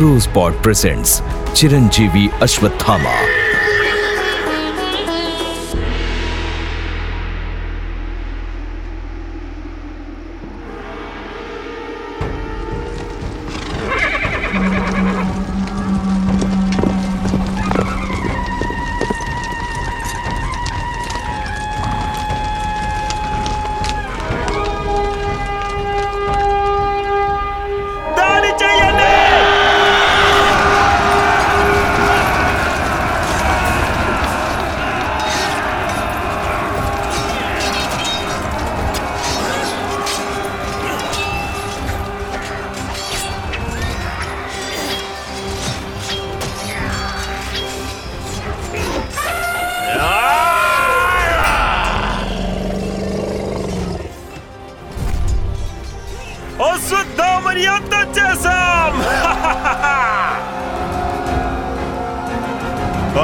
Rose Pot presents Chiranjeevi Ashwatthama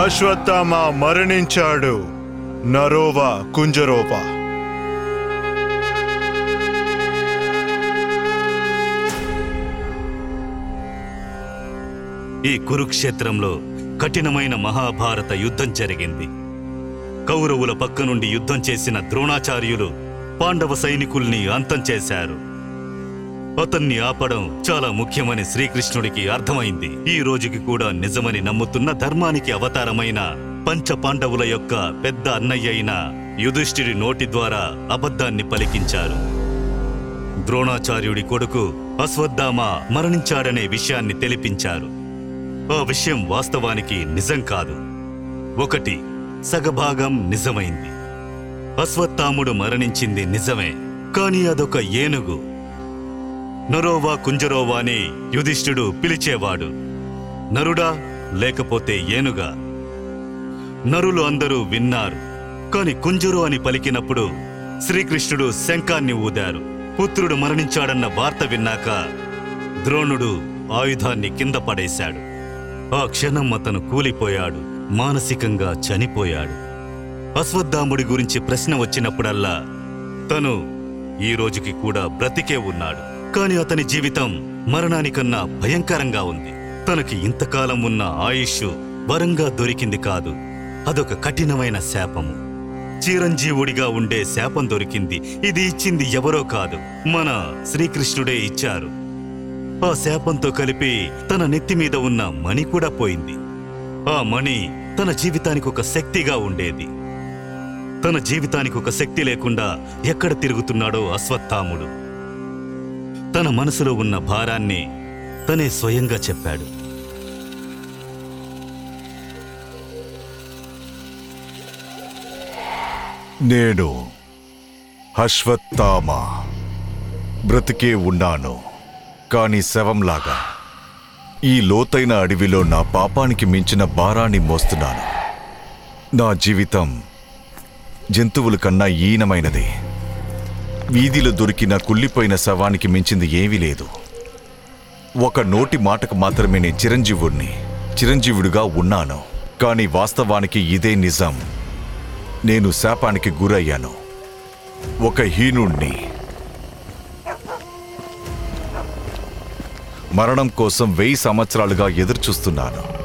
Ashwatthama మరణించాడు. నరోవా కుంజరోవా. ఈ కురుక్షేత్రంలో కఠినమైన మహాభారత యుద్ధం జరిగింది. కౌరవుల పక్క నుండి యుద్ధం చేసిన ద్రోణాచార్యులు పాండవ సైనికుల్ని అంతం చేశారు. అతన్ని ఆపడం చాలా ముఖ్యమని శ్రీకృష్ణుడికి అర్థమైంది. ఈ రోజుకి కూడా నిజమని నమ్ముతున్న ధర్మానికి అవతారమైన పంచ పాండవుల యొక్క పెద్ద అన్నయ్య అయిన యుధిష్ఠిరి నోటి ద్వారా అబద్ధాన్ని పలికించారు. ద్రోణాచార్యుడి కొడుకు అశ్వత్థామ మరణించాడనే విషయాన్ని తెలిపించారు. ఆ విషయం వాస్తవానికి నిజం కాదు. ఒకటి సగభాగం నిజమైంది. అశ్వత్థాముడు మరణించింది నిజమే కాని అదొక ఏనుగు. నరోవా కుంజరోవా అని యుధిష్ఠుడు పిలిచేవాడు. నరుడా లేకపోతే ఏనుగా? నరులు అందరూ విన్నారు. కాని కుంజరు అని పలికినప్పుడు శ్రీకృష్ణుడు శంఖాన్ని ఊదారు. పుత్రుడు మరణించాడన్న వార్త విన్నాక ద్రోణుడు ఆయుధాన్ని కింద పడేశాడు. ఆ క్షణం అతను కూలిపోయాడు మానసికంగా చనిపోయాడు. అశ్వత్థాముడి గురించి ప్రశ్న వచ్చినప్పుడల్లా తను ఈ రోజుకి కూడా బ్రతికే ఉన్నాడు. కాని అతని జీవితం మరణానికన్నా భయంకరంగా ఉంది. తనకి ఇంతకాలం ఉన్న ఆయుష్ వరంగా దొరికింది కాదు. అదొక కఠినమైన శాపము. చిరంజీవుడిగా ఉండే శాపం దొరికింది. ఇది ఇచ్చింది ఎవరో కాదు. మన శ్రీకృష్ణుడే ఇచ్చారు. ఆ శాపంతో కలిపి తన నెత్తి మీద ఉన్న మణి కూడా పోయింది. ఆ మణి తన జీవితానికి ఒక శక్తిగా ఉండేది. తన జీవితానికి ఒక శక్తి లేకుండా ఎక్కడ తిరుగుతున్నాడో అశ్వత్థాముడు. తన మనసులో ఉన్న భారాన్ని తనే స్వయంగా చెప్పాడు. నేను అశ్వత్థామ బ్రతికే ఉన్నాను కాని శవంలాగా. ఈ లోతైన అడవిలో నా పాపానికి మించిన భారాన్ని మోస్తున్నాను. నా జీవితం జంతువుల కన్నా ఈనమైనది. వీధిలో దొరికిన కుళ్ళిపోయిన శవానికి మించింది ఏమీ లేదు. ఒక నోటి మాటకు మాత్రమే నేను చిరంజీవుడిని చిరంజీవుడిగా ఉన్నాను. కానీ వాస్తవానికి ఇదే నిజం. నేను శాపానికి గురయ్యాను. ఒక హీనుణ్ణి. మరణం కోసం వెయ్యి సంవత్సరాలుగా ఎదురుచూస్తున్నాను.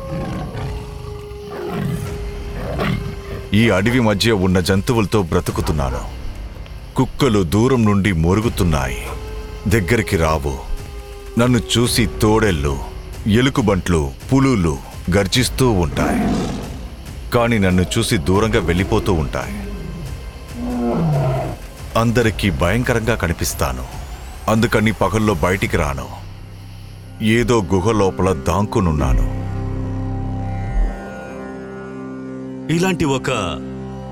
ఈ అడవి మధ్య ఉన్న జంతువులతో బ్రతుకుతున్నాను. కుక్కలు దూరం నుండి మొరుగుతున్నాయి. దగ్గరికి రావు. నన్ను చూసి తోడెళ్ళు ఎలుకబంట్లు పులులు గర్జిస్తూ ఉంటాయి. కానీ నన్ను చూసి దూరంగా వెళ్ళిపోతూ ఉంటాయి. అందరికీ భయంకరంగా కనిపిస్తాను. అందుకని పగల్లో బయటికి రాను. ఏదో గుహ లోపల దాంకునున్నాను ఇలాంటి ఒక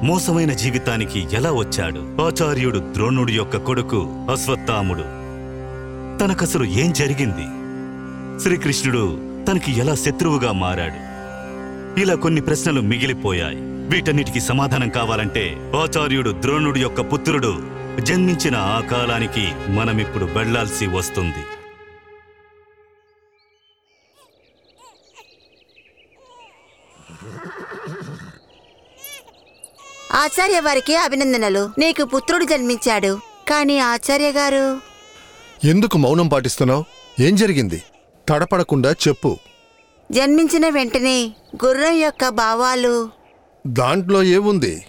మోసమైన జీవితానికి ఎలా వచ్చాడు? ఆచార్యుడు ద్రోణుడి యొక్క కొడుకు అశ్వత్థాముడు. తనకసలు ఏం జరిగింది? శ్రీకృష్ణుడు తనకి ఎలా శత్రువుగా మారాడు? ఇలా కొన్ని ప్రశ్నలు మిగిలిపోయాయి. వీటన్నిటికి సమాధానం కావాలంటే ఆచార్యుడు ద్రోణుడి యొక్క పుత్రుడు జన్మించిన ఆ కాలానికి మనమిప్పుడు వెళ్ళాల్సి వస్తుంది. ఆచార్య వారికి అభినందనలు. నీకు పుత్రుడు జన్మించాడు. కానీ ఆచార్య గారు? ఎందుకు మౌనం పాటిస్తున్నావు? ఏం జరిగింది? తడపడకుండా చెప్పు. జన్మించిన వెంటనే గుర్రం యొక్క భావాలు. దాంట్లో ఏముంది?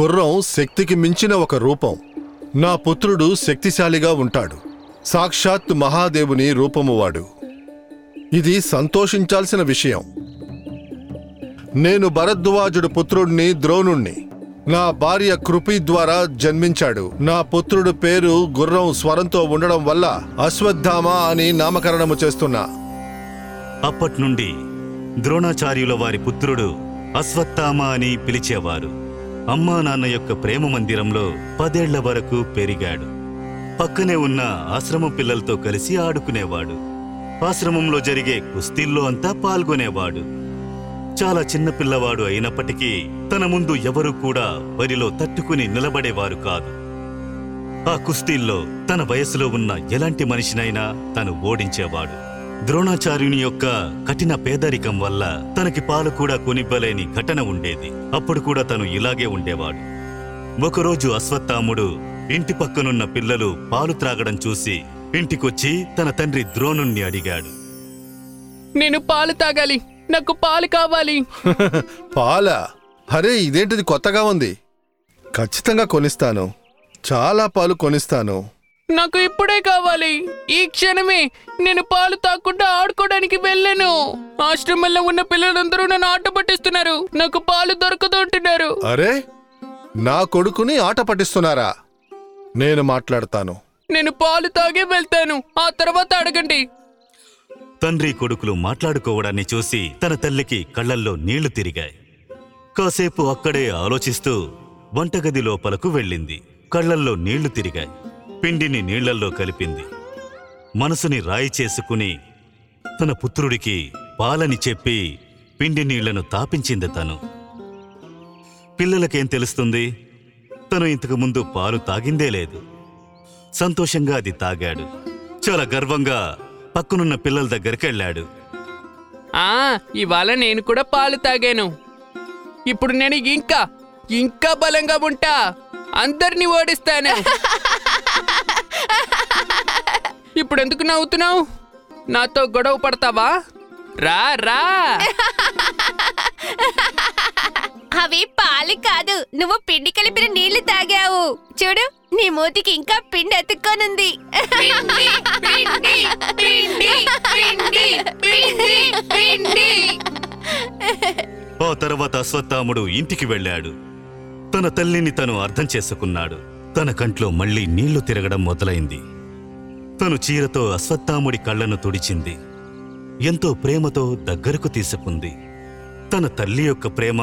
గుర్రం శక్తికి మించిన ఒక రూపం. నా పుత్రుడు శక్తిశాలిగా ఉంటాడు. సాక్షాత్ మహాదేవుని రూపము వాడు ఇది సంతోషించాల్సిన విషయం. నేను భరద్వాజుడు పుత్రుణ్ణి ద్రోణుణ్ణి. నా భార్య కృపి ద్వారా జన్మించాడు. నా పుత్రుడు పేరు గుర్రం స్వరంతో ఉండడం వల్ల అశ్వత్థామ అని నామకరణము చేస్తున్నా. అప్పట్నుండి ద్రోణాచార్యుల వారి పుత్రుడు అశ్వత్థామ అని పిలిచేవారు. అమ్మా నాన్న యొక్క ప్రేమ మందిరంలో పదేళ్ళ వరకు పెరిగాడు. పక్కనే ఉన్న ఆశ్రమం పిల్లలతో కలిసి ఆడుకునేవాడు. ఆశ్రమంలో జరిగే కుస్తీల్లో అంతా పాల్గొనేవాడు. చాలా చిన్న పిల్లవాడు అయినప్పటికీ తన ముందు ఎవరూ కూడా వరిలో తట్టుకుని నిలబడేవారు కాదు. ఆ కుస్తీల్లో తన వయసులో ఉన్న ఎలాంటి మనిషినైనా తను ఓడించేవాడు. ద్రోణాచార్యుని యొక్క కఠిన పేదరికం వల్ల తనకి పాలు కూడా కొనివ్వలేని ఘటన ఉండేది. అప్పుడు కూడా తను ఇలాగే ఉండేవాడు. ఒకరోజు అశ్వత్థాముడు ఇంటి పక్కనున్న పిల్లలు పాలు త్రాగడం చూసి ఇంటికొచ్చి తన తండ్రి ద్రోణుణ్ణి అడిగాడు. నేను పాలు తాగాలి. నాకు పాలు కావాలి. పాల? అరే ఇదేంటిది కొత్తగా ఉంది. ఖచ్చితంగా కొనిస్తాను. చాలా పాలు కొనిస్తాను. నాకు ఇప్పుడే కావాలి. ఈ క్షణమే నేను పాలు తాకుండా ఆడుకోవడానికి వెళ్ళాను. ఆశ్రమంలో ఉన్న పిల్లలందరూ నన్ను ఆట పట్టిస్తున్నారు. నాకు పాలు దొరకదు అంటున్నారు. అరే నా కొడుకుని ఆట పట్టిస్తున్నారా? నేను మాట్లాడతాను. నేను పాలు తాగే వెళ్తాను. ఆ తర్వాత అడగండి. తండ్రి కొడుకులు మాట్లాడుకోవడాన్ని చూసి తన తల్లికి కళ్ళల్లో నీళ్ళు తిరిగాయి. కాసేపు అక్కడే ఆలోచిస్తూ వంటగది లోపలకు వెళ్ళింది. కళ్ళల్లో నీళ్ళు తిరిగాయి. పిండిని నీళ్ళల్లో కలిపింది. మనసుని రాయి చేసుకుని తన పుత్రుడికి పాలని చెప్పి పిండి నీళ్ళను తాపించింది తను. పిల్లలకేం తెలుస్తుంది? తను ఇంతకు ముందు పాలు తాగిందే లేదు. సంతోషంగా అది తాగాడు. చాలా గర్వంగా పక్కనున్న పిల్లల దగ్గరికి వెళ్ళాడు. ఆ ఇవాళ నేను కూడా పాలు తాగాను. ఇప్పుడు నేను ఇంకా ఇంకా బలంగా ఉంటా. అందరినీ ఓడిస్తాను. ఇప్పుడు ఎందుకు నవ్వుతున్నావు? నాతో గొడవ పడతావా? రా రా. పాలు కాదు. నువ్వు పిండి కలిపిన నీళ్ళు తాగావు. చూడు నీ మూతికి ఇంకా పిండి అతుక్కోనుంది. ఆ తర్వాత అశ్వత్థాముడు ఇంటికి వెళ్ళాడు. తన తల్లిని తను అర్థం చేసుకున్నాడు. తన కంట్లో మళ్ళీ నీళ్ళు తిరగడం మొదలైంది. తను చీరతో అశ్వత్థాముడి కళ్ళను తుడిచింది. ఎంతో ప్రేమతో దగ్గరకు తీసుకుంది. తన తల్లి యొక్క ప్రేమ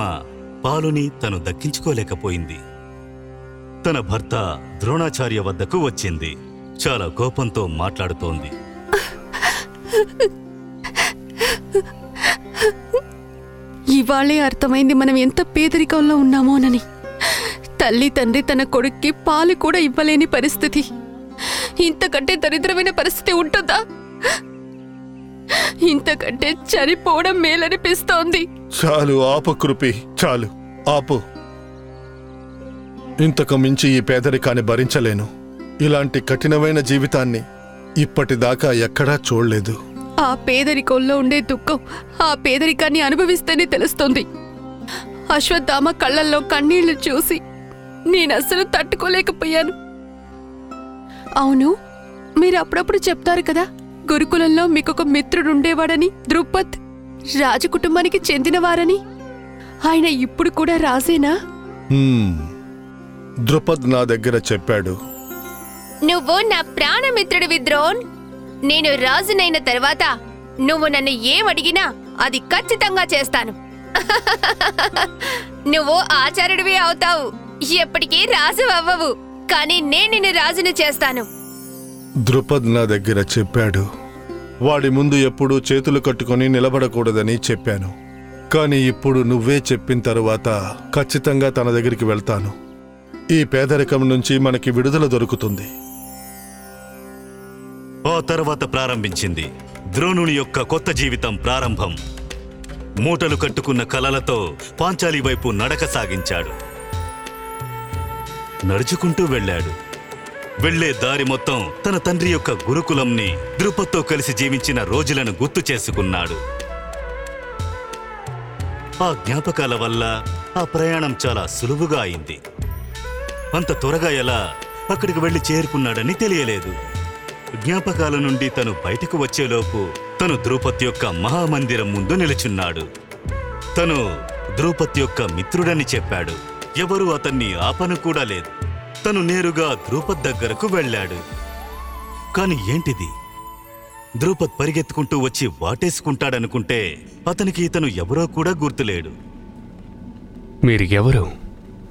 పాలుని తను దక్కించుకోలేకపోయింది. తన భర్త ద్రోణాచార్య వద్దకు వచ్చింది. చాలా కోపంతో మాట్లాడుతోంది. ఇవాళే అర్థమైంది మనం ఎంత పేదరికంలో ఉన్నామోనని తల్లి తండ్రి తన కొడుక్కి పాలు కూడా ఇవ్వలేని పరిస్థితి. ఇంతకంటే దరిద్రమైన పరిస్థితి ఉంటుందా? ఇంతకంటే చనిపోవడం మేలనిపిస్తోంది. చాలు ఆపు కృపి చాలు ఆపు. ఇంతకు మించి ఈ పేదరికాన్ని భరించలేను. ఇలాంటి కఠినమైన జీవితాన్ని ఇప్పటిదాకా ఎక్కడా చూడలేదు. ఆ పేదరికంలో ఉండే దుఃఖం ఆ పేదరికాన్ని అనుభవిస్తేనే తెలుస్తుంది. అశ్వత్థామ కళ్ళల్లో కన్నీళ్ళు చూసి నేను అస్సలు తట్టుకోలేకపోయాను. అవును మీరు అప్పుడప్పుడు చెప్తారు కదా? గురుకులంలో మీకొక మిత్రుడు ఉండేవాడని ద్రుపద్ రాజకుటుంబానికి చెందినవారని. ఆయన ఇప్పుడు కూడా రాజేనా? హ్మ్. ద్రుపద్ నా దగ్గర చెప్పాడు. నువ్వు నా ప్రాణమిత్రుడివి ద్రోణ్. నేను రాజునైన తర్వాత నువ్వు నన్ను ఏం అడిగినా అది ఖచ్చితంగా చేస్తాను. నువ్వు ఆచార్యుడివి అవుతావు. ఎప్పటికీ రాజు అవ్వవు కానీ నేను నిన్ను రాజును చేస్తాను. ద్రుపద్ నా దగ్గర చెప్పాడు. వాడి ముందు ఎప్పుడూ చేతులు కట్టుకొని నిలబడకూడదని చెప్పాను. కానీ ఇప్పుడు నువ్వే చెప్పిన తరువాత ఖచ్చితంగా తన దగ్గరికి వెళ్తాను. ఈ పేదరికం నుంచి మనకి విడుదల దొరుకుతుంది. ఆ తర్వాత ప్రారంభించింది ద్రోణుని యొక్క కొత్త జీవితం ప్రారంభం. మూటలు కట్టుకున్న కలలతో పాంచాలి వైపు నడక సాగించాడు. నడుచుకుంటూ వెళ్ళాడు. వెళ్ళే దారి మొత్తం తన తండ్రి యొక్క గురుకులంని ద్రుపద్తో కలిసి జీవించిన రోజులను గుర్తు చేసుకున్నాడు. ఆ జ్ఞాపకాల వల్ల ఆ ప్రయాణం చాలా సులువుగా అయింది. అంత త్వరగా ఎలా అక్కడికి వెళ్ళి చేరుకున్నాడని తెలియలేదు. జ్ఞాపకాల నుండి తను బయటకు వచ్చేలోపు తను ద్రౌపది యొక్క మహామందిరం ముందు నిలుచున్నాడు. తను ద్రౌపది యొక్క మిత్రుడని చెప్పాడు. ఎవరూ అతన్ని ఆపను కూడా లేదు. తను నేరుగా ద్రౌపద్ దగ్గరకు వెళ్ళాడు. కాని ఏంటిది? ద్రౌపద్ పరిగెత్తుకుంటూ వచ్చి వాటేసుకుంటాడనుకుంటే అతనికి ఇతను ఎవరో కూడా గుర్తులేడు. మీరు ఎవరు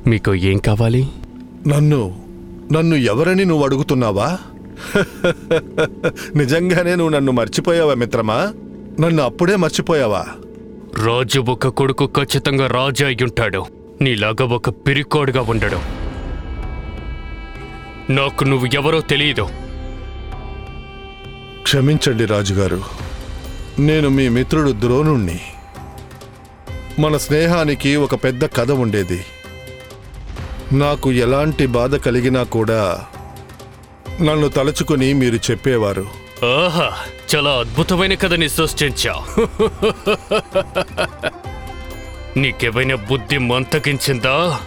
మీకు ఏం కావాలి? నన్ను నన్ను ఎవరని నువ్వు అడుగుతున్నావా? నిజంగానే నువ్వు నన్ను మర్చిపోయావా మిత్రమా? నన్ను అప్పుడే మర్చిపోయావా? రాజు ఒక కొడుకు ఖచ్చితంగా రాజు అయ్యుంటాడు. నీలాగా ఒక పిరికోడుగా ఉండడు. నాకు నువ్వు ఎవరో తెలియదు. క్షమించండి రాజుగారు. నేను మీ మిత్రుడు ద్రోణుణ్ణి. మన స్నేహానికి ఒక పెద్ద కథ ఉండేది. నాకు ఎలాంటి బాధ కలిగినా కూడా నన్ను తలుచుకుని మీరు చెప్పేవారు. ఆహా చాలా అద్భుతమైన కథని సృష్టించా నీకేమైనా బుద్ధి మంతకించిందా?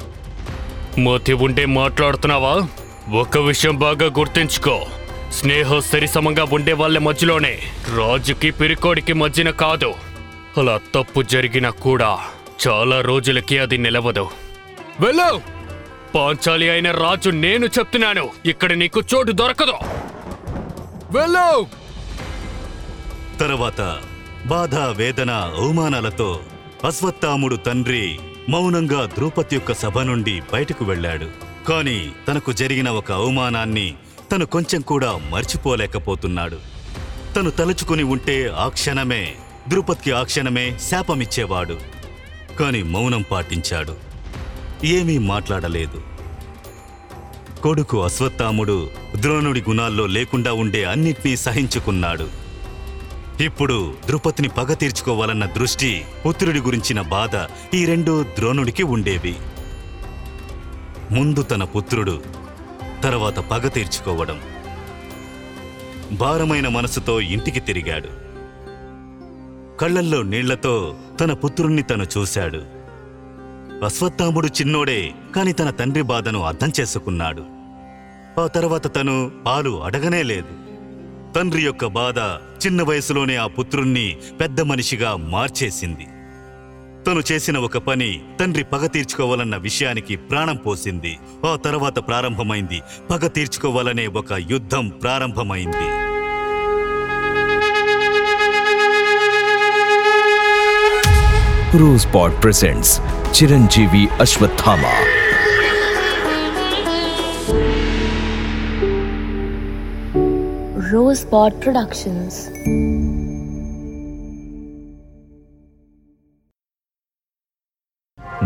మోతి ఉండే మాట్లాడుతున్నావా? ఒక విషయం బాగా గుర్తుంచుకో. స్నేహం సరిసమంగా ఉండే వాళ్ళ మధ్యలోనే రాజుకి పిరికోడికి మధ్యన కాదు. అలా తప్పు జరిగినా కూడా చాలా రోజులకి అది నిలవదు. వెళ్ళు! పాంచాలి అయిన రాజు నేను చెప్తున్నాను. ఇక్కడ నీకు చోటు దొరకదు. వెళ్ళు! తరువాత బాధ వేదన అవమానాలతో అశ్వత్థాముడు తండ్రి మౌనంగా ద్రౌపది యొక్క సభ నుండి బయటకు వెళ్ళాడు. కాని తనకు జరిగిన ఒక అవమానాన్ని తను కొంచెం కూడా మర్చిపోలేకపోతున్నాడు. తను తలుచుకుని ఉంటే ఆ క్షణమే ద్రుపద్కి ఆ క్షణమే శాపమిచ్చేవాడు. కాని మౌనం పాటించాడు. ఏమీ మాట్లాడలేదు. కొడుకు అశ్వత్థాముడు ద్రోణుడి గుణాల్లో లేకుండా ఉండే అన్నిటినీ సహించుకున్నాడు. ఇప్పుడు ద్రుపతిని పగ తీర్చుకోవాలన్న దృష్టి పుత్రుడి గురించిన బాధ ఈ రెండు ద్రోణుడికి ఉండేవి. ముందు తన పుత్రుడు తర్వాత పగ తీర్చుకోవడం. భారమైన మనసుతో ఇంటికి తిరిగాడు. కళ్ళల్లో నీళ్ళతో తన పుత్రుణ్ణి తను చూశాడు. అశ్వత్థాముడు చిన్నోడే కాని తన తండ్రి బాధను అర్థం చేసుకున్నాడు. ఆ తర్వాత తను పాలు అడగనే లేదు. తండ్రి యొక్క బాధ చిన్న వయసులోనే ఆ పుత్రుణ్ణి పెద్ద మనిషిగా మార్చేసింది. తను చేసిన ఒక పని తండ్రి పగ తీర్చుకోవాలన్న విషయానికి ప్రాణం పోసింది. ఆ తర్వాత ప్రారంభమైంది పగ తీర్చుకోవాలనే ఒక యుద్ధం ప్రారంభమైంది. Presents Chiranjeevi Ashwatthama. Rose Pod Productions.